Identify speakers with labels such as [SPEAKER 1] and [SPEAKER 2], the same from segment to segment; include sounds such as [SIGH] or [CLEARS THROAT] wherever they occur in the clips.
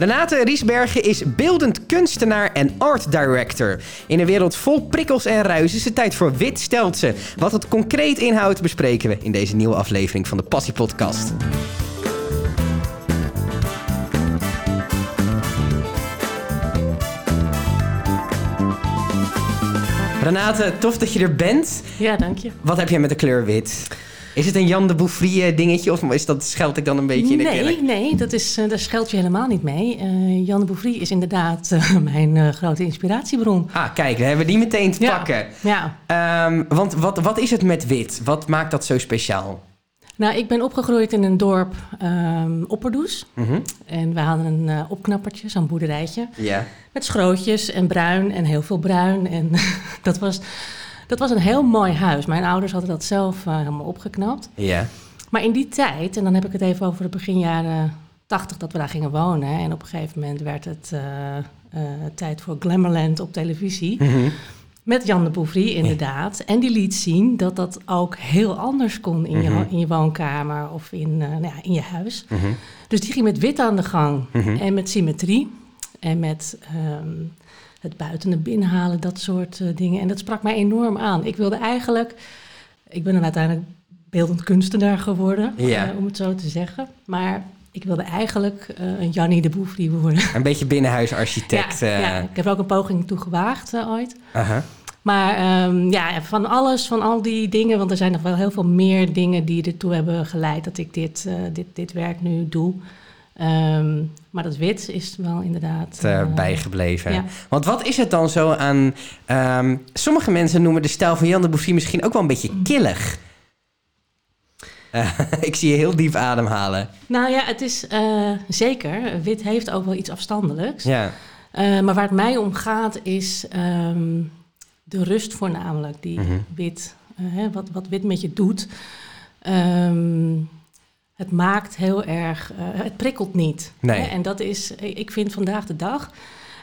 [SPEAKER 1] Renate Riesbergen is beeldend kunstenaar en art director. In een wereld vol prikkels en ruis is het tijd voor Wit stelt ze. Wat het concreet inhoudt bespreken we in deze nieuwe aflevering van de Passie Podcast. Renate, tof dat je er bent.
[SPEAKER 2] Ja, dank je.
[SPEAKER 1] Wat heb jij met de kleur wit? Is het een Jan de Bouffry eh, dingetje of is dat, scheld ik dan een beetje in de
[SPEAKER 2] nee,
[SPEAKER 1] kerk?
[SPEAKER 2] Nee, dat is, uh, daar scheld je helemaal niet mee. Uh, Jan de Bouffry is inderdaad uh, [LAUGHS] mijn grote inspiratiebron.
[SPEAKER 1] Ah, kijk, we hebben die meteen te
[SPEAKER 2] ja.
[SPEAKER 1] pakken.
[SPEAKER 2] Ja.
[SPEAKER 1] Um, want wat, wat is het met wit? Wat maakt dat zo speciaal?
[SPEAKER 2] Nou, ik ben opgegroeid in een dorp um, Opperdoes.
[SPEAKER 1] Mm -hmm.
[SPEAKER 2] En we hadden een uh, opknappertje, zo'n boerderijtje.
[SPEAKER 1] Ja.
[SPEAKER 2] Met schrootjes en bruin en heel veel bruin. En [LAUGHS] dat, was, dat was een heel mooi huis. Mijn ouders hadden dat zelf uh, helemaal opgeknapt.
[SPEAKER 1] Ja.
[SPEAKER 2] Maar in die tijd, en dan heb ik het even over de beginjaren 80 dat we daar gingen wonen. En op een gegeven moment werd het uh, tijd voor Glamourland op televisie.
[SPEAKER 1] Mm -hmm.
[SPEAKER 2] Met Jan de Bouffry, inderdaad. Ja. En die liet zien dat dat ook heel anders kon in,
[SPEAKER 1] Mhm.
[SPEAKER 2] je, in je woonkamer of in, uh, nou ja, in je huis.
[SPEAKER 1] Mm -hmm.
[SPEAKER 2] Dus die ging met wit aan de gang.
[SPEAKER 1] Mhm.
[SPEAKER 2] En met symmetrie. En met um, het buiten en binnen halen, dat soort uh, dingen. En dat sprak mij enorm aan. Ik wilde eigenlijk... Ik ben dan uiteindelijk beeldend kunstenaar geworden,
[SPEAKER 1] ja.
[SPEAKER 2] uh, om het zo te zeggen. Maar ik wilde eigenlijk uh, een Jannie de Bouffry worden.
[SPEAKER 1] Een beetje binnenhuisarchitect.
[SPEAKER 2] Ja, ja, ik heb ook een poging toe gewaagd uh, ooit.
[SPEAKER 1] Uh -huh.
[SPEAKER 2] Maar um, ja, van alles, van al die dingen, want er zijn nog wel heel veel meer dingen die ertoe hebben geleid dat ik dit, dit, dit werk nu doe. Um, maar dat wit is wel inderdaad.
[SPEAKER 1] Uh, bijgebleven.
[SPEAKER 2] Ja.
[SPEAKER 1] Want wat is het dan zo aan. Um, sommige mensen noemen de stijl van Jan de Bouffry misschien ook wel een beetje killig. Uh, [LAUGHS] ik zie je heel diep ademhalen.
[SPEAKER 2] Nou ja, het is uh, zeker. Wit heeft ook wel iets afstandelijks.
[SPEAKER 1] Ja.
[SPEAKER 2] Maar waar het mij om gaat is um, de rust voornamelijk die
[SPEAKER 1] Mhm.
[SPEAKER 2] mm -hmm. wit, hè, wat, wat wit met je doet. Um, het maakt heel erg, het prikkelt niet.
[SPEAKER 1] Nee.
[SPEAKER 2] Hè? En dat is, ik vind vandaag de dag,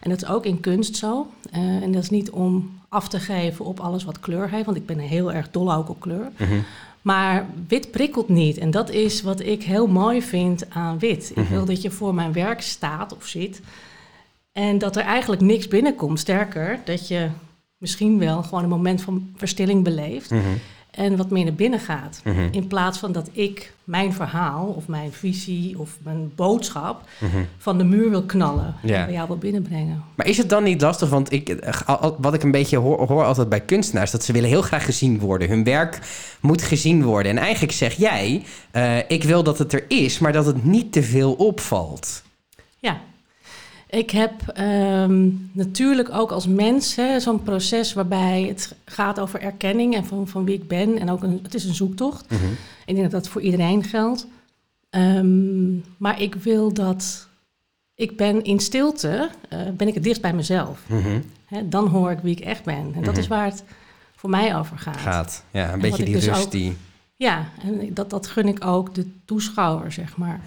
[SPEAKER 2] en dat is ook in kunst zo. en dat is niet om af te geven op alles wat kleur heeft, want ik ben heel erg dol ook op kleur.
[SPEAKER 1] Mm -hmm.
[SPEAKER 2] Maar wit prikkelt niet. En dat is wat ik heel mooi vind aan wit.
[SPEAKER 1] Mhm.
[SPEAKER 2] Ik wil dat je voor mijn werk staat of zit. En dat er eigenlijk niks binnenkomt. Sterker, dat je misschien wel gewoon een moment van verstilling beleeft.
[SPEAKER 1] Mm -hmm.
[SPEAKER 2] En wat meer naar binnen gaat.
[SPEAKER 1] Mm -hmm.
[SPEAKER 2] In plaats van dat ik mijn verhaal of mijn visie of mijn boodschap
[SPEAKER 1] Mhm.
[SPEAKER 2] van de muur wil knallen.
[SPEAKER 1] Ja.
[SPEAKER 2] En bij jou wil binnenbrengen.
[SPEAKER 1] Maar is het dan niet lastig? Want ik, eh, wat ik een beetje hoor, hoor altijd bij kunstenaars, dat ze willen heel graag gezien worden. Hun werk moet gezien worden. En eigenlijk zeg jij, uh, ik wil dat het er is, maar dat het niet te veel opvalt.
[SPEAKER 2] Ja. Ik heb um, natuurlijk ook als mens zo'n proces waarbij het gaat over erkenning en van, van wie ik ben. En ook een, het is een zoektocht.
[SPEAKER 1] Mm -hmm.
[SPEAKER 2] Ik denk dat dat voor iedereen geldt. Um, maar ik wil dat. Ik ben in stilte, uh, ben ik het dichtst bij mezelf.
[SPEAKER 1] Mm -hmm.
[SPEAKER 2] He, dan hoor ik wie ik echt ben. En dat mm -hmm. is waar het voor mij over gaat.
[SPEAKER 1] Gaat, ja, een en beetje die
[SPEAKER 2] dus
[SPEAKER 1] rust
[SPEAKER 2] ook,
[SPEAKER 1] die.
[SPEAKER 2] Ja, en dat, dat gun ik ook de toeschouwer, zeg maar.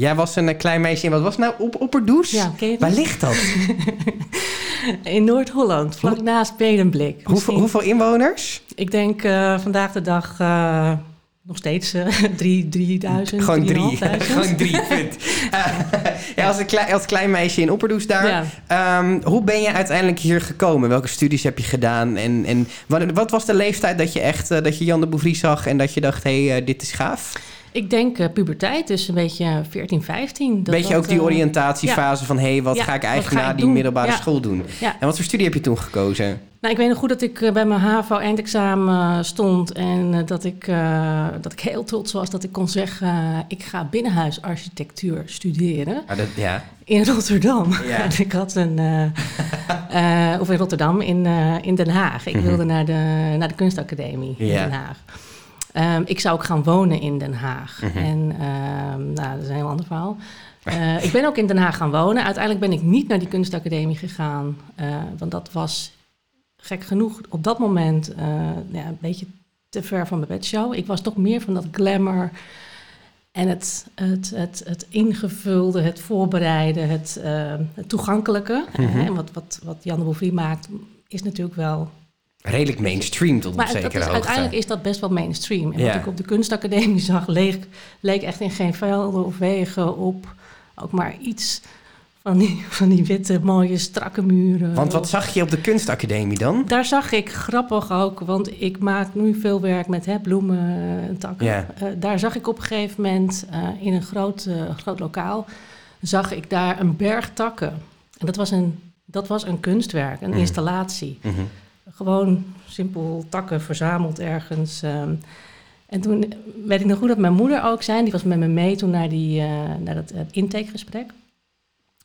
[SPEAKER 1] Jij was een klein meisje in, wat was nou, op Opperdoes?
[SPEAKER 2] Ja, ken je
[SPEAKER 1] Waar ligt dat? [LAUGHS]
[SPEAKER 2] in Noord-Holland, vlak Hoe, naast Bedenblik.
[SPEAKER 1] Hoeveel, hoeveel, inwoners?
[SPEAKER 2] Ik denk uh, vandaag de dag uh, nog steeds uh, [LAUGHS] drie, 3000.
[SPEAKER 1] Gewoon drie. [LAUGHS] Gewoon drie, punt. ja, als, een klein, als klein meisje in Opperdoes daar. Ja. Um, hoe ben je uiteindelijk hier gekomen? Welke studies heb je gedaan? En, en wat, wat, was de leeftijd dat je echt dat je Jan de Bouffry zag en dat je dacht, hé, hey, dit is gaaf?
[SPEAKER 2] Ik denk uh, puberteit, dus een beetje 14, 15.
[SPEAKER 1] Dat beetje ook die oriëntatiefase
[SPEAKER 2] ja.
[SPEAKER 1] van... hé, hey, wat
[SPEAKER 2] ja,
[SPEAKER 1] ga ik eigenlijk
[SPEAKER 2] ga
[SPEAKER 1] na
[SPEAKER 2] ik
[SPEAKER 1] die
[SPEAKER 2] doen?
[SPEAKER 1] middelbare
[SPEAKER 2] ja.
[SPEAKER 1] school doen? En wat voor studie heb je toen gekozen?
[SPEAKER 2] Nou, ik weet nog goed dat ik bij mijn HAVO-eindexamen stond... en dat, ik, dat ik heel trots was dat ik kon zeggen... ik ga binnenhuisarchitectuur studeren
[SPEAKER 1] ah, dat, ja.
[SPEAKER 2] in Rotterdam. [LAUGHS] Ik had een... [LAUGHS] of in Rotterdam, in, in Den Haag. Ik
[SPEAKER 1] Mhm.
[SPEAKER 2] wilde naar de, naar de kunstacademie in Den Haag. Um, ik zou ook gaan wonen in Den Haag.
[SPEAKER 1] Mhm.
[SPEAKER 2] En um, nou, dat is een heel ander verhaal. Uh, ik ben ook in Den Haag gaan wonen. Uiteindelijk ben ik niet naar die kunstacademie gegaan. Uh, want dat was gek genoeg op dat moment uh, ja, een beetje te ver van mijn bedshow. Ik was toch meer van dat glamour en het, het, het, het ingevulde, het voorbereiden, het, het toegankelijke. En wat, wat, wat Jan de maakt, is natuurlijk wel
[SPEAKER 1] redelijk mainstream tot
[SPEAKER 2] maar
[SPEAKER 1] op zekere
[SPEAKER 2] is,
[SPEAKER 1] hoogte.
[SPEAKER 2] uiteindelijk is dat best wel mainstream. En
[SPEAKER 1] Ja.
[SPEAKER 2] wat ik op de kunstacademie [LAUGHS] zag, leek, leek echt in geen velden of wegen op ook maar iets Van die, [LAUGHS] van die witte, mooie, strakke muren.
[SPEAKER 1] Want wat zag je op de kunstacademie dan?
[SPEAKER 2] Daar zag ik grappig ook, want ik maak nu veel werk met hè, bloemen en takken.
[SPEAKER 1] Ja.
[SPEAKER 2] Eh, daar zag ik op een gegeven moment eh, in een groot, eh, groot lokaal... zag ik daar een berg takken. En dat was een, dat was een kunstwerk, een
[SPEAKER 1] Mhm.
[SPEAKER 2] installatie.
[SPEAKER 1] Mhm.
[SPEAKER 2] Gewoon simpel takken verzameld ergens. ehm. en toen weet ik nog goed dat mijn moeder ook zei... die was met me mee toen naar, die, eh, naar dat intakegesprek...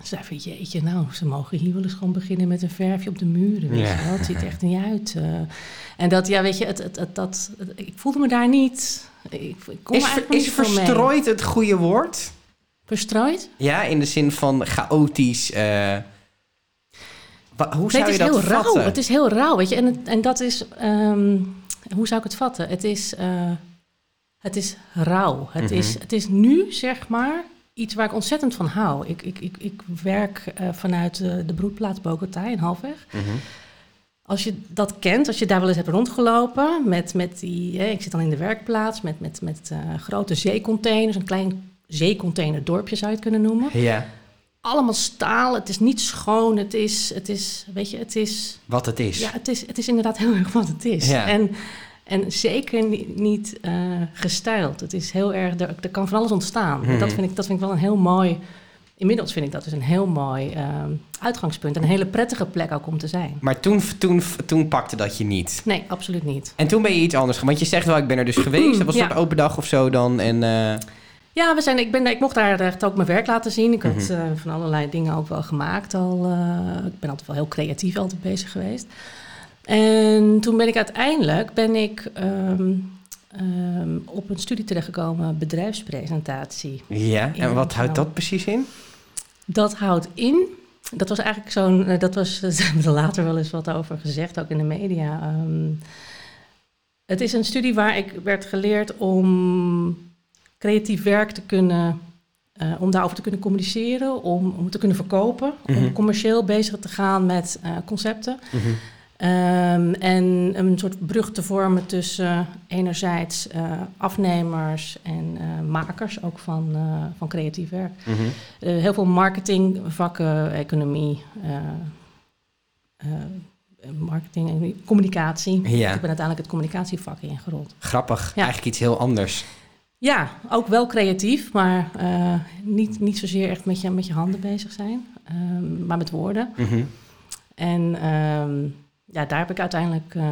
[SPEAKER 2] Ze zei van, jeetje, nou, ze mogen hier wel eens gewoon beginnen met een verfje op de muren. Weet
[SPEAKER 1] Ja.
[SPEAKER 2] je wel. Het ziet er echt niet uit. eh. en dat, ja, weet je, het, het, het, dat, het- ik voelde me daar niet... Ik, ik kon
[SPEAKER 1] Is,
[SPEAKER 2] er
[SPEAKER 1] ver- is
[SPEAKER 2] mee.
[SPEAKER 1] verstrooid het goede woord?
[SPEAKER 2] Verstrooid?
[SPEAKER 1] Ja, in de zin van chaotisch. eh, hoe zou
[SPEAKER 2] Nee,
[SPEAKER 1] je
[SPEAKER 2] het is
[SPEAKER 1] dat
[SPEAKER 2] heel
[SPEAKER 1] vatten?
[SPEAKER 2] rauw. Het is heel rauw, weet je. En, en dat is... ehm, hoe zou ik het vatten? Het is, eh, het is rauw. Het,
[SPEAKER 1] Mhm.
[SPEAKER 2] is, het is nu, zeg maar, iets waar ik ontzettend van hou. Ik, ik, ik, ik werk eh, vanuit eh, de broedplaats Bogota in Halfweg.
[SPEAKER 1] Mhm.
[SPEAKER 2] Als je dat kent, als je daar wel eens hebt rondgelopen... met, met die... eh, ik zit dan in de werkplaats met, met, met grote zeecontainers... een klein zeecontainerdorpje zou je het kunnen noemen
[SPEAKER 1] Ja,
[SPEAKER 2] allemaal staal. Het is niet schoon. Het is, het is weet je, het is,
[SPEAKER 1] wat het is.
[SPEAKER 2] ja, het is, het is inderdaad heel erg wat het is.
[SPEAKER 1] Ja.
[SPEAKER 2] En, en zeker niet, niet eh, gestyled. Het is heel erg, er, er kan van alles ontstaan. En
[SPEAKER 1] Mhm.
[SPEAKER 2] dat, vind ik, dat vind ik wel een heel mooi, inmiddels vind ik dat dus een heel mooi eh, uitgangspunt. En een hele prettige plek ook om te zijn.
[SPEAKER 1] Maar toen, toen, toen pakte dat je niet.
[SPEAKER 2] Nee, absoluut niet.
[SPEAKER 1] En toen ben je iets anders gaan. Want je zegt wel, ik ben er dus geweest. Dat was een
[SPEAKER 2] Ja.
[SPEAKER 1] soort open dag of zo dan. En, eh,
[SPEAKER 2] Ja, we zijn, ik, ben, ik mocht daar echt ook mijn werk laten zien. Ik had
[SPEAKER 1] Mhm.
[SPEAKER 2] eh, van allerlei dingen ook wel gemaakt al. eh, ik ben altijd wel heel creatief altijd bezig geweest. En toen ben ik uiteindelijk ben ik, ehm, ehm, op een studie terechtgekomen, bedrijfspresentatie.
[SPEAKER 1] ja, en wat houdt dat precies in?
[SPEAKER 2] Dat houdt in. Dat was eigenlijk zo'n. eh, Dat was. [LAUGHS] Daar hebben we er later wel eens wat over gezegd, ook in de media. Ehm, het is een studie waar ik werd geleerd om creatief werk te kunnen. eh, om daarover te kunnen communiceren, om, om te kunnen verkopen,
[SPEAKER 1] Mhm.
[SPEAKER 2] om commercieel bezig te gaan met eh, concepten.
[SPEAKER 1] Mhm.
[SPEAKER 2] Ehm, en een soort brug te vormen tussen enerzijds eh, afnemers en makers, ook van, van creatief werk.
[SPEAKER 1] Mhm.
[SPEAKER 2] Heel veel marketingvakken, economie, marketing en communicatie.
[SPEAKER 1] Ja.
[SPEAKER 2] Ik ben uiteindelijk het communicatievak ingerold.
[SPEAKER 1] Grappig.
[SPEAKER 2] Ja.
[SPEAKER 1] Eigenlijk iets heel anders.
[SPEAKER 2] Ja, ook wel creatief, maar eh, niet, niet zozeer echt met je, met je handen bezig zijn, ehm, maar met woorden.
[SPEAKER 1] Mhm.
[SPEAKER 2] En ehm, ja, daar heb ik uiteindelijk, eh,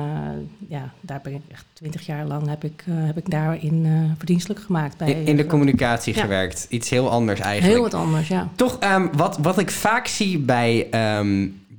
[SPEAKER 2] ja, daar ben ik echt twintig jaar lang heb ik, eh, heb ik daarin verdienstelijk gemaakt. Bij,
[SPEAKER 1] In, in de communicatie
[SPEAKER 2] Ja.
[SPEAKER 1] gewerkt. Iets heel anders eigenlijk.
[SPEAKER 2] Heel wat anders, ja.
[SPEAKER 1] Toch, ehm, wat, wat ik vaak zie bij,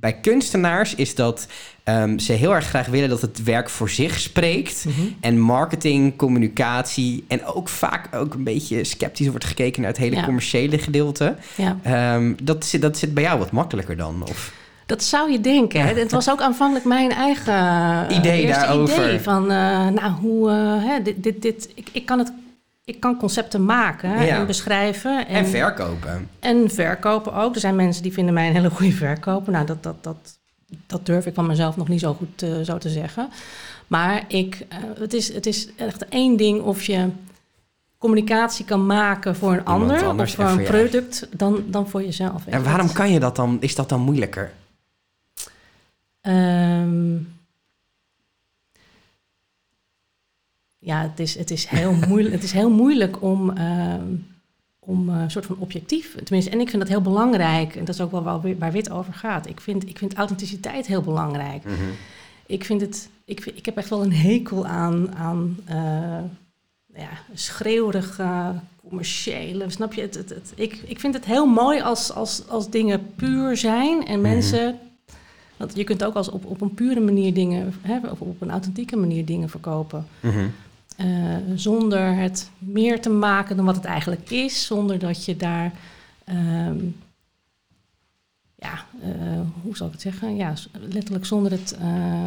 [SPEAKER 1] bij kunstenaars is dat ehm, ze heel erg graag willen dat het werk voor zich spreekt.
[SPEAKER 2] Mhm.
[SPEAKER 1] En marketing, communicatie en ook vaak ook een beetje sceptisch wordt gekeken naar het hele
[SPEAKER 2] Ja.
[SPEAKER 1] commerciële gedeelte.
[SPEAKER 2] ja.
[SPEAKER 1] Ehm, dat, zit, dat zit bij jou wat makkelijker dan? Of?
[SPEAKER 2] Dat zou je denken. Hè? [LAUGHS] Het was ook aanvankelijk mijn eigen eh,
[SPEAKER 1] Idee daarover.
[SPEAKER 2] Idee van, eh, nou, hoe, eh, hè, dit, dit, dit, ik, ik kan het, ik kan concepten maken
[SPEAKER 1] Ja.
[SPEAKER 2] en beschrijven
[SPEAKER 1] En, verkopen.
[SPEAKER 2] en verkopen ook. Er zijn mensen die vinden mij een hele goede verkoper. Nou, dat, dat, dat, dat durf ik van mezelf nog niet zo goed eh, zo te zeggen. Maar ik, eh, het, is, het is echt één ding of je communicatie kan maken voor een ander of voor
[SPEAKER 1] en
[SPEAKER 2] een product dan, dan voor jezelf.
[SPEAKER 1] En waarom kan je dat dan? Is dat dan moeilijker?
[SPEAKER 2] Ehm, ja, het is, het is, heel, [LAUGHS] moeilijk, het is heel moeilijk om, ehm, om eh, een soort van objectief... Tenminste, en ik vind dat heel belangrijk. En dat is ook wel waar, waar Wit over gaat. Ik vind, ik vind authenticiteit heel belangrijk. Ik vind het... Ik, vind- ik heb echt wel een hekel aan, aan eh, ja, schreeuwerige, commerciële... Snap je? Het, het, het- ik, ik vind het heel mooi als, als, als dingen puur zijn en
[SPEAKER 1] Mhm.
[SPEAKER 2] mensen... Want je kunt ook als op, op een pure manier dingen, hè, of op een authentieke manier dingen verkopen.
[SPEAKER 1] Mhm.
[SPEAKER 2] Eh, zonder het meer te maken dan wat het eigenlijk is. Zonder dat je daar, ehm, ja, eh, hoe zal ik het zeggen? Ja, letterlijk zonder het, eh,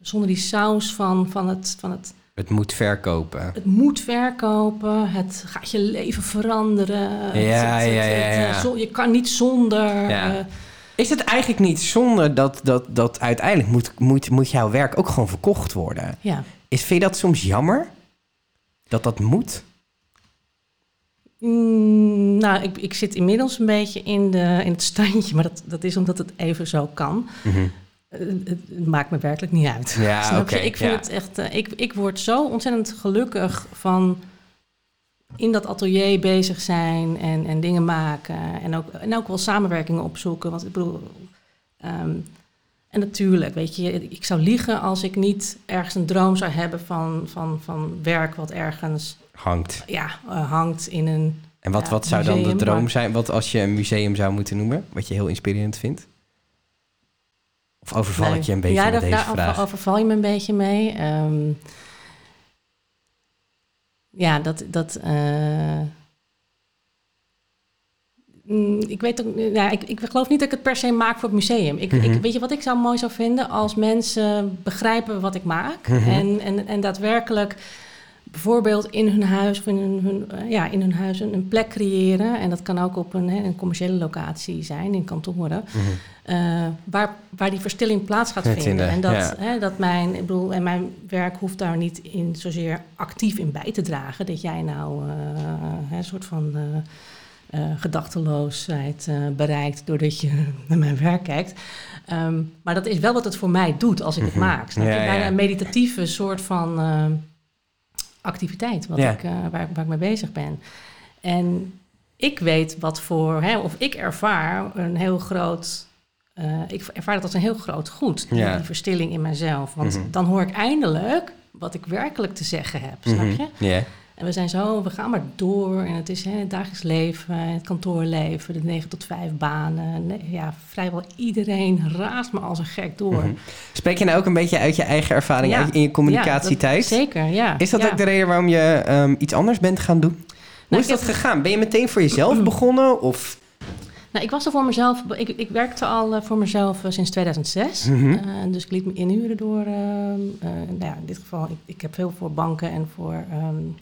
[SPEAKER 2] zonder die saus van, van het, van het,
[SPEAKER 1] Het moet verkopen.
[SPEAKER 2] het moet verkopen. Het gaat je leven veranderen.
[SPEAKER 1] Ja,
[SPEAKER 2] het- het-
[SPEAKER 1] ja, ja, ja.
[SPEAKER 2] je kan niet zonder.
[SPEAKER 1] Ja. Is het eigenlijk niet zonde dat, dat, dat uiteindelijk moet, moet, moet jouw werk ook gewoon verkocht worden?
[SPEAKER 2] ja.
[SPEAKER 1] Is, vind je dat soms jammer? Dat dat moet?
[SPEAKER 2] Mm, nou, ik, ik zit inmiddels een beetje in, de, in het standje, maar dat, dat is omdat het even zo kan. Mhm. Eh, het, maakt me werkelijk niet uit.
[SPEAKER 1] Ja, [LAUGHS] oké.
[SPEAKER 2] Ik vind het echt. Uh, ik, ik word zo ontzettend gelukkig van in dat atelier bezig zijn en, en dingen maken. En ook, en ook wel samenwerkingen opzoeken. Want ik bedoel. Ehm, en natuurlijk, weet je, ik zou liegen als ik niet ergens een droom zou hebben van, van, van werk wat ergens
[SPEAKER 1] hangt.
[SPEAKER 2] Ja, uh, hangt in een.
[SPEAKER 1] En wat, wat zou dan de droom zijn? Wat als je een museum zou moeten noemen, wat je heel inspirerend vindt? Of overval ik je een beetje ja, met daar, deze vraag?
[SPEAKER 2] Ja, overval je me een beetje mee. Um, ja, dat... dat uh, ik weet ook, ik, ik geloof niet dat ik het per se maak voor het museum. Ik, ik, mhm. weet je wat ik zou mooi zou vinden als mensen begrijpen wat ik maak mm -hmm. en, en, en daadwerkelijk bijvoorbeeld in hun huis of in hun, hun eh, ja, in hun huis een, een, plek creëren. En dat kan ook op een, hè, een commerciële locatie zijn, in kantoren. Mhm. uh, waar, waar die verstilling plaats gaat vinden. en dat, hè, dat mijn, ik bedoel, en mijn werk hoeft daar niet in zozeer actief in bij te dragen. Dat jij nou uh, een soort van gedachteloosheid bereikt doordat je [LAUGHS] naar mijn werk kijkt. Um, maar dat is wel wat het voor mij doet als ik het mhm. maak. Bijna een meditatieve soort van activiteit wat ik, uh, waar, waar, ik mee bezig ben. En ik weet wat voor, hè, of ik ervaar een heel groot. Uh, ik ervaar dat als een heel groot goed, ja. die verstilling in mezelf. Want mm -hmm. dan hoor ik eindelijk wat ik werkelijk te zeggen heb, snap mhm. je?
[SPEAKER 1] Yeah.
[SPEAKER 2] En we zijn zo, we gaan maar door. En het is hè, het dagelijks leven, het kantoorleven, de 9 tot 5 banen. Ja, vrijwel iedereen raast me als een gek door. Mm
[SPEAKER 1] Spreek je nou ook een beetje uit je eigen ervaring uit, in je communicatietijd?
[SPEAKER 2] Ja, zeker, ja.
[SPEAKER 1] Is dat ook de reden waarom je um, iets anders bent gaan doen? Hoe nou, is dat gegaan? Ben je meteen voor jezelf begonnen? Of...
[SPEAKER 2] Nou, ik was er voor mezelf. Ik, ik werkte al uh, voor mezelf uh, sinds 2006. Mm -hmm. uh, dus ik liet me inhuren door. Ehm, nou ja, in dit geval, ik, ik, heb veel voor banken en voor um,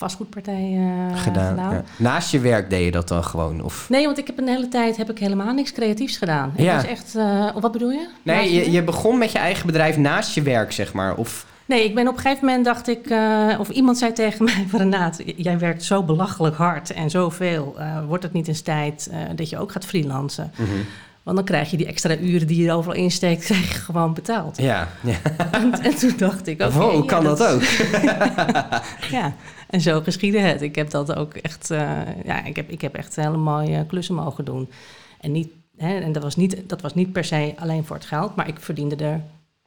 [SPEAKER 2] vastgoedpartijen gedaan. gedaan. Ja.
[SPEAKER 1] Naast je werk deed je dat dan gewoon? Of?
[SPEAKER 2] Nee, want ik heb een hele tijd heb ik helemaal niks creatiefs gedaan. Ik ja. was echt. of wat bedoel je?
[SPEAKER 1] Nee, je, je, begon met je eigen bedrijf naast je werk, zeg maar. Of.
[SPEAKER 2] Nee, ik ben op een gegeven moment dacht ik, uh, of iemand zei tegen [LAUGHS] mij van Renaat, jij werkt zo belachelijk hard en zoveel. Uh, wordt het niet eens tijd uh, dat je ook gaat freelancen? Mm -hmm. Want dan krijg je die extra uren die je er overal insteekt, [LAUGHS] krijg je gewoon betaald.
[SPEAKER 1] Ja. ja.
[SPEAKER 2] En, en, toen dacht ik, oké.
[SPEAKER 1] Okay, oh, kan dat, dat ook? [LAUGHS]
[SPEAKER 2] ja, en zo geschiedde het. Ik heb dat ook echt, ja, ik heb, ik heb echt hele mooie klussen mogen doen. En, niet, hè, en dat, was niet, dat was niet per se alleen voor het geld, maar ik verdiende er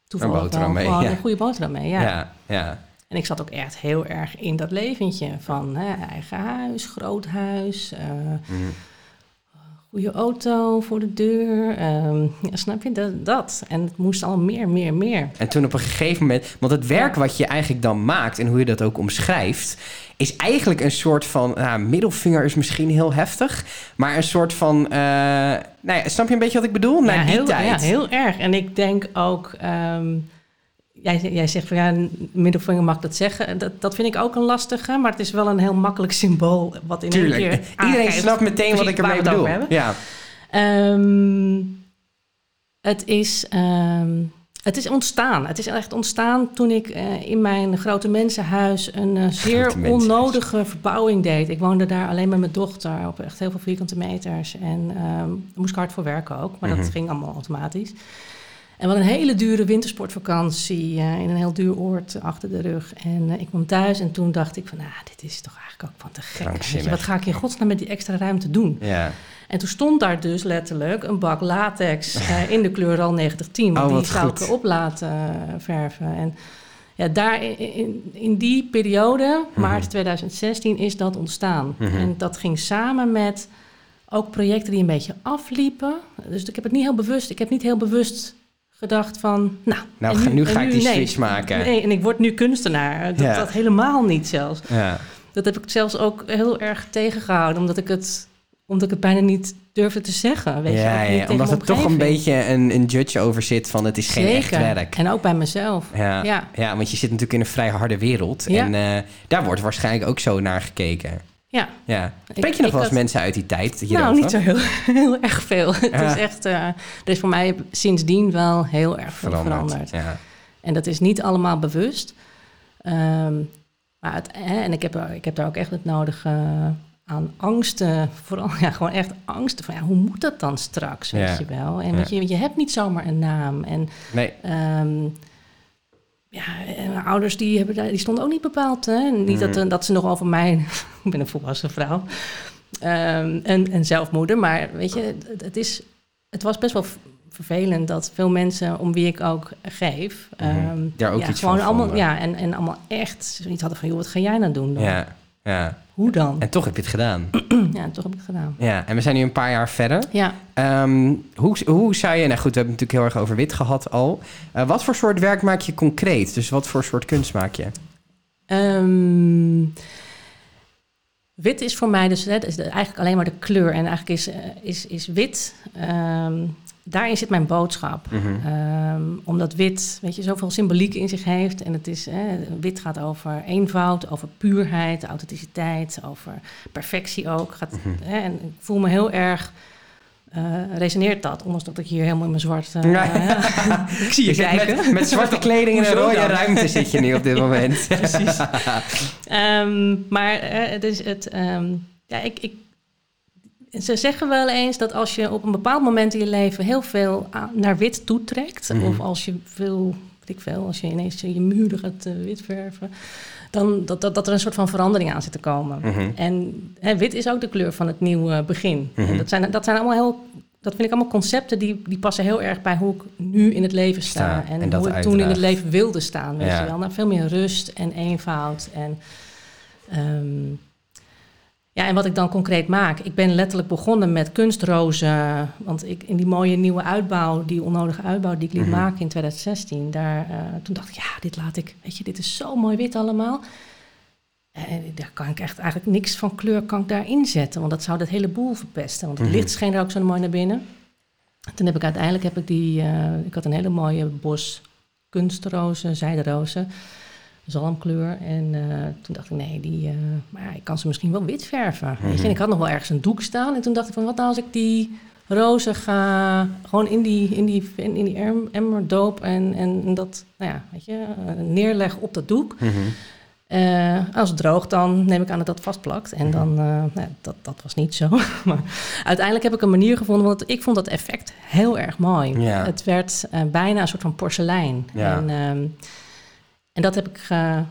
[SPEAKER 2] toevallig een boterham mee, ja. een goede boterham mee. Ja.
[SPEAKER 1] ja. Ja,
[SPEAKER 2] En ik zat ook echt heel erg in dat leventje van hè, eigen huis, groot huis, uh, mm. Goede auto voor de deur. Um, ja, snap je dat, dat? En het moest al meer, meer, meer.
[SPEAKER 1] En toen op een gegeven moment, want het werk wat je eigenlijk dan maakt en hoe je dat ook omschrijft, is eigenlijk een soort van, nou, middelvinger is misschien heel heftig, maar een soort van, uh, nou ja, snap je een beetje wat ik bedoel?
[SPEAKER 2] Naar ja, die heel, tijd. Ja, heel erg. En ik denk ook, um, jij, jij zegt van ja, middelvinger mag dat zeggen. Dat, dat vind ik ook een lastige, maar het is wel een heel makkelijk symbool wat in
[SPEAKER 1] Tuurlijk. keer [LAUGHS] Iedereen snapt meteen wat ik ermee bedoel. Ja.
[SPEAKER 2] Um, het is... Um, het is ontstaan. Het is echt ontstaan toen ik uh, in mijn grote mensenhuis een uh, zeer onnodige verbouwing deed. Ik woonde daar alleen met mijn dochter op echt heel veel vierkante meters. En um, daar moest ik hard voor werken ook, maar mm -hmm. dat mhm. ging allemaal automatisch. En wat een hele dure wintersportvakantie uh, in een heel duur oord achter de rug. En ik kwam thuis en toen dacht ik van, nou, dit is toch eigenlijk ook van te gek. Je, wat ga ik in godsnaam met die extra ruimte doen?
[SPEAKER 1] Ja.
[SPEAKER 2] En toen stond daar dus letterlijk een bak latex uh, [LAUGHS] in de kleur al 9010. Want
[SPEAKER 1] oh,
[SPEAKER 2] die zou ik erop laten verven. En ja, daar in, in die periode, mm maart 2016, is dat ontstaan. -hmm. En dat ging samen met ook projecten die een beetje afliepen. Dus ik heb het niet heel bewust, ik heb niet heel bewust gedacht van, nou...
[SPEAKER 1] Nou, nu, nu ga ik die nee, switch maken.
[SPEAKER 2] Nee, en ik word nu kunstenaar. Dat,
[SPEAKER 1] ja.
[SPEAKER 2] dat helemaal niet zelfs.
[SPEAKER 1] Ja.
[SPEAKER 2] Dat heb ik zelfs ook heel erg tegengehouden, omdat ik het omdat ik het bijna niet durfde te zeggen. Weet
[SPEAKER 1] ja,
[SPEAKER 2] je,
[SPEAKER 1] ja omdat er toch een beetje een, een judge over zit van het is geen echt werk.
[SPEAKER 2] En ook bij mezelf.
[SPEAKER 1] Ja, ja. ja want je zit natuurlijk in een vrij harde wereld. En uh, daar wordt waarschijnlijk ook zo naar gekeken.
[SPEAKER 2] Ja.
[SPEAKER 1] ja. Spreek je nog wel eens had... mensen uit die tijd?
[SPEAKER 2] Hierover? Nou, niet zo heel, [LAUGHS] heel erg veel. Het is echt, uh, er is voor mij sindsdien wel heel erg veel veranderd. veranderd.
[SPEAKER 1] Ja.
[SPEAKER 2] En dat is niet allemaal bewust. Um, maar het, hè, en ik heb, ik heb daar ook echt het nodige aan angsten, vooral [LAUGHS] ja, gewoon echt angsten van ja, hoe moet dat dan straks, weet je wel? En weet je, je hebt niet zomaar een naam. En
[SPEAKER 1] nee.
[SPEAKER 2] Um, ja, mijn ouders die, hebben, die stonden ook niet bepaald. Hè? Niet dat, mm. dat ze nog over mij, [LAUGHS] ik ben een volwassen vrouw, um, en, en zelfmoeder, maar weet je, het, het, is, het was best wel vervelend dat veel mensen om wie ik ook geef,
[SPEAKER 1] um, Daar ook
[SPEAKER 2] ja,
[SPEAKER 1] iets
[SPEAKER 2] gewoon allemaal, ja, en, en allemaal echt zoiets hadden van, joh, wat ga jij nou doen dan?
[SPEAKER 1] Ja, ja.
[SPEAKER 2] Hoe dan?
[SPEAKER 1] En toch heb je het gedaan. [CLEARS THROAT]
[SPEAKER 2] ja, toch heb ik het gedaan.
[SPEAKER 1] Ja, en we zijn nu een paar jaar verder.
[SPEAKER 2] Ja.
[SPEAKER 1] Um, hoe, hoe zou je... Nou goed, we hebben het natuurlijk heel erg over wit gehad al. Uh, wat voor soort werk maak je concreet? Dus wat voor soort kunst maak je?
[SPEAKER 2] Um, wit is voor mij dus hè, is eigenlijk alleen maar de kleur. En eigenlijk is, uh, is, is wit... Um, daarin zit mijn boodschap. Mm -hmm. omdat wit, weet je, zoveel symboliek in zich heeft. En het is, wit gaat over eenvoud, over puurheid, authenticiteit, over perfectie ook. Gaat, mm -hmm. hè, en ik voel me heel erg. Uh, resoneert dat, ondanks dat ik hier helemaal in mijn zwart... Uh, ja. [LAUGHS] ik zie je, je kijken.
[SPEAKER 1] Met, met, zwarte kleding en een rode ruimte zit je nu op dit moment. [LAUGHS]
[SPEAKER 2] Precies. um, [LAUGHS] maar uh, het is het... Um, ja, ik, ik ze zeggen wel eens dat als je op een bepaald moment in je leven heel veel naar wit toetrekt, mm of als je veel, weet ik veel, als je ineens je muren gaat uh, wit verven, dan dat, dat, dat er een soort van verandering aan zit te komen. Mm -hmm. En hè, wit is ook de kleur van het nieuwe begin. Mm -hmm. dat, zijn, dat zijn allemaal heel dat vind ik allemaal concepten die, die passen heel erg bij hoe ik nu in het leven sta. sta en, en hoe ik toen in het leven wilde staan. Weet ja. je wel. Nou, veel meer rust en eenvoud. En um, ja, en wat ik dan concreet maak. Ik ben letterlijk begonnen met kunstrozen. Want ik, in die mooie nieuwe uitbouw, die onnodige uitbouw die ik liet mm -hmm. maken in 2016, daar, uh, toen dacht ik, ja, dit laat ik, weet je, dit is zo mooi wit allemaal. En daar kan ik echt eigenlijk niks van kleur kan ik daarin zetten, want dat zou dat hele boel verpesten. Want het mm -hmm. licht scheen er ook zo mooi naar binnen. Toen heb ik uiteindelijk, heb ik die, uh, ik had een hele mooie bos kunstrozen, zijderozen zalmkleur. En uh, toen dacht ik, nee, die, uh, maar ik kan ze misschien wel wit verven. Mm -hmm. weet je? En ik had nog wel ergens een doek staan. En toen dacht ik van, wat nou als ik die rozen ga gewoon in die, in die, in, in die emmer doop en, en dat, nou ja, weet je, uh, neerleg op dat doek. Mm -hmm. als het droogt, dan neem ik aan dat dat vastplakt. En dan, nou, dat, dat was niet zo. [LAUGHS] maar uiteindelijk heb ik een manier gevonden, want ik vond dat effect heel erg mooi.
[SPEAKER 1] Ja.
[SPEAKER 2] Het werd bijna een soort van porselein.
[SPEAKER 1] Ja.
[SPEAKER 2] En, ehm, en dat heb ik ge,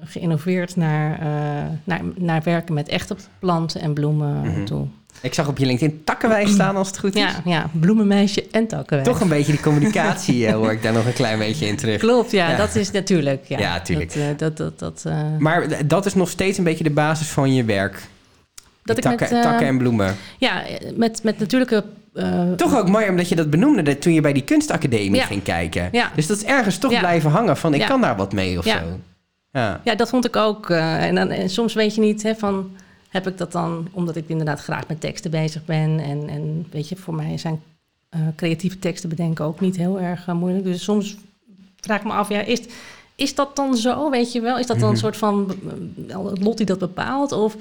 [SPEAKER 2] geïnnoveerd naar, uh, naar, naar werken met echte planten en bloemen mm -hmm. toe.
[SPEAKER 1] Ik zag op je LinkedIn takkenwijs staan als het goed is.
[SPEAKER 2] Ja, ja bloemenmeisje en takkenwijs.
[SPEAKER 1] Toch een beetje die communicatie hoor ik daar nog een klein beetje in terug.
[SPEAKER 2] Klopt, ja, ja. dat is natuurlijk. Ja,
[SPEAKER 1] ja tuurlijk.
[SPEAKER 2] Dat, dat, dat, dat, uh...
[SPEAKER 1] Maar dat is nog steeds een beetje de basis van je werk? Dat ik takken, met, takken en bloemen?
[SPEAKER 2] Ja, met, met natuurlijke
[SPEAKER 1] uh, toch ook mooi omdat je dat benoemde dat toen je bij die kunstacademie
[SPEAKER 2] ja.
[SPEAKER 1] ging kijken.
[SPEAKER 2] Ja.
[SPEAKER 1] Dus dat is ergens toch
[SPEAKER 2] ja.
[SPEAKER 1] blijven hangen van ik kan daar wat mee of zo.
[SPEAKER 2] Ja. ja, dat vond ik ook. Uh, en, dan, en soms weet je niet hè, van heb ik dat dan omdat ik inderdaad graag met teksten bezig ben. En, en weet je, voor mij zijn uh, creatieve teksten bedenken ook niet heel erg moeilijk. Dus soms vraag ik me af, ja, is, is dat dan zo? Weet je wel? Is dat dan een soort van het lot die dat bepaalt? Of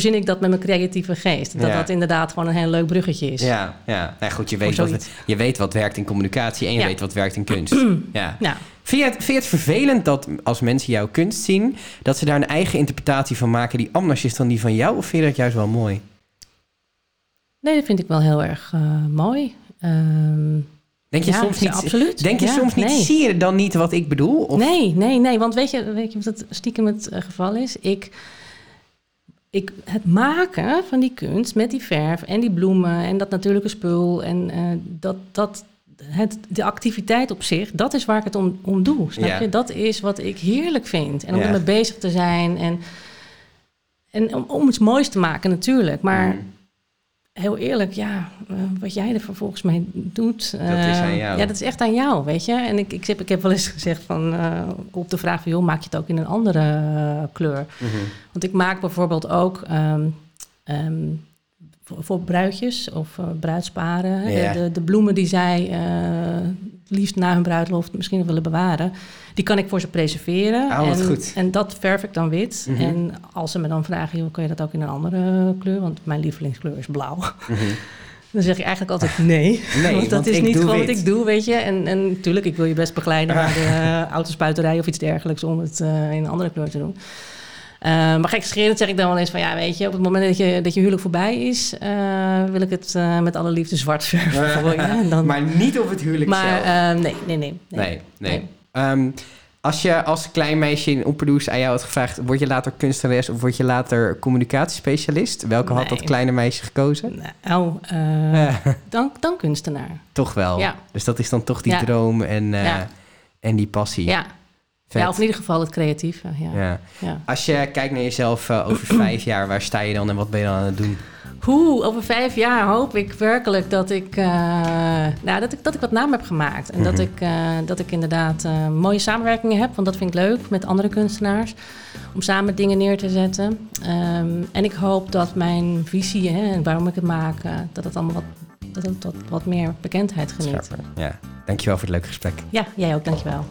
[SPEAKER 2] verzin ik dat met mijn creatieve geest. Dat
[SPEAKER 1] Ja.
[SPEAKER 2] dat inderdaad gewoon een heel leuk bruggetje is.
[SPEAKER 1] Ja, ja. Nou goed, je weet, wat, je weet wat werkt in communicatie en je
[SPEAKER 2] Ja.
[SPEAKER 1] weet wat werkt in kunst. [CLEARS THROAT] ja.
[SPEAKER 2] Nou,
[SPEAKER 1] Vind je, het, vind je het vervelend dat als mensen jouw kunst zien, dat ze daar een eigen interpretatie van maken die anders is dan die van jou? Of vind je dat juist wel mooi?
[SPEAKER 2] nee, dat vind ik wel heel erg eh, mooi. Ehm,
[SPEAKER 1] Denk je
[SPEAKER 2] ja,
[SPEAKER 1] soms niet,
[SPEAKER 2] absoluut.
[SPEAKER 1] Denk je
[SPEAKER 2] Ja,
[SPEAKER 1] soms niet,
[SPEAKER 2] nee.
[SPEAKER 1] zie je dan niet wat ik bedoel? Of,
[SPEAKER 2] Nee, nee, nee. Want weet je, weet je wat het stiekem het eh, geval is? Ik, ik, het maken van die kunst met die verf en die bloemen en dat natuurlijke spul en eh, dat, dat het, de activiteit op zich, dat is waar ik het om, om doe. Snap je? Dat is wat ik heerlijk vind. En om
[SPEAKER 1] Ja.
[SPEAKER 2] ermee bezig te zijn en, en om, om iets moois te maken natuurlijk. Maar
[SPEAKER 1] Mm.
[SPEAKER 2] Heel eerlijk, ja, eh, wat jij er vervolgens mee doet.
[SPEAKER 1] Dat is aan
[SPEAKER 2] eh,
[SPEAKER 1] jou.
[SPEAKER 2] Ja, dat is echt aan jou, weet je. En ik, ik, heb, ik heb wel eens gezegd van, eh, op de vraag van, joh, maak je het ook in een andere kleur?
[SPEAKER 1] Mhm.
[SPEAKER 2] Want ik maak bijvoorbeeld ook ehm, ehm, voor, voor bruidjes of eh, bruidsparen.
[SPEAKER 1] Ja.
[SPEAKER 2] De, de, bloemen die zij eh, het liefst na hun bruiloft misschien nog willen bewaren. Die kan ik voor ze preserveren.
[SPEAKER 1] Oh,
[SPEAKER 2] en,
[SPEAKER 1] goed.
[SPEAKER 2] en dat verf ik dan wit.
[SPEAKER 1] Mhm.
[SPEAKER 2] En als ze me dan vragen, joh, kun je dat ook in een andere kleur? Want mijn lievelingskleur is blauw.
[SPEAKER 1] Mhm. [LAUGHS]
[SPEAKER 2] Dan zeg ik eigenlijk altijd nee. [LAUGHS]
[SPEAKER 1] Nee,
[SPEAKER 2] want dat
[SPEAKER 1] want
[SPEAKER 2] is niet gewoon
[SPEAKER 1] wit.
[SPEAKER 2] wat ik doe, weet je. En, en natuurlijk, ik wil je best begeleiden [LAUGHS] naar de uh, autospuiterij of iets dergelijks om het uh, in een andere kleur te doen. Maar gekscherend zeg ik dan wel eens van... ja, weet je, op het moment dat je, dat je huwelijk voorbij is... wil ik het met alle liefde zwart verven.
[SPEAKER 1] Dan... maar niet op het huwelijk
[SPEAKER 2] maar,
[SPEAKER 1] zelf.
[SPEAKER 2] nee, nee, nee.
[SPEAKER 1] Nee, nee. nee. Ehm, als je als klein meisje in Opperdoes aan jou had gevraagd... word je later kunstenares of word je later communicatiespecialist? Welke had dat kleine meisje gekozen?
[SPEAKER 2] Nou, uh, dan, dan kunstenaar.
[SPEAKER 1] Toch wel? Ja. Dus dat is dan toch die droom en, uh, en die passie.
[SPEAKER 2] Ja. Ja, of in ieder geval het creatieve. Ja.
[SPEAKER 1] ja. Als je kijkt naar jezelf uh, over [CLEARS THROAT] vijf jaar... waar sta je dan en wat ben je dan aan het doen?
[SPEAKER 2] Hoe, over vijf jaar hoop ik werkelijk dat ik, uh, nou, dat ik, dat ik wat naam heb gemaakt. En dat, mhm. ik, uh, dat ik inderdaad mooie samenwerkingen heb. Want dat vind ik leuk met andere kunstenaars. Om samen dingen neer te zetten. Um, en ik hoop dat mijn visie hè, en waarom ik het maak, dat het allemaal wat, dat het wat, wat meer bekendheid geniet.
[SPEAKER 1] Ja, dankjewel voor het leuke gesprek.
[SPEAKER 2] Ja, jij ook, dankjewel.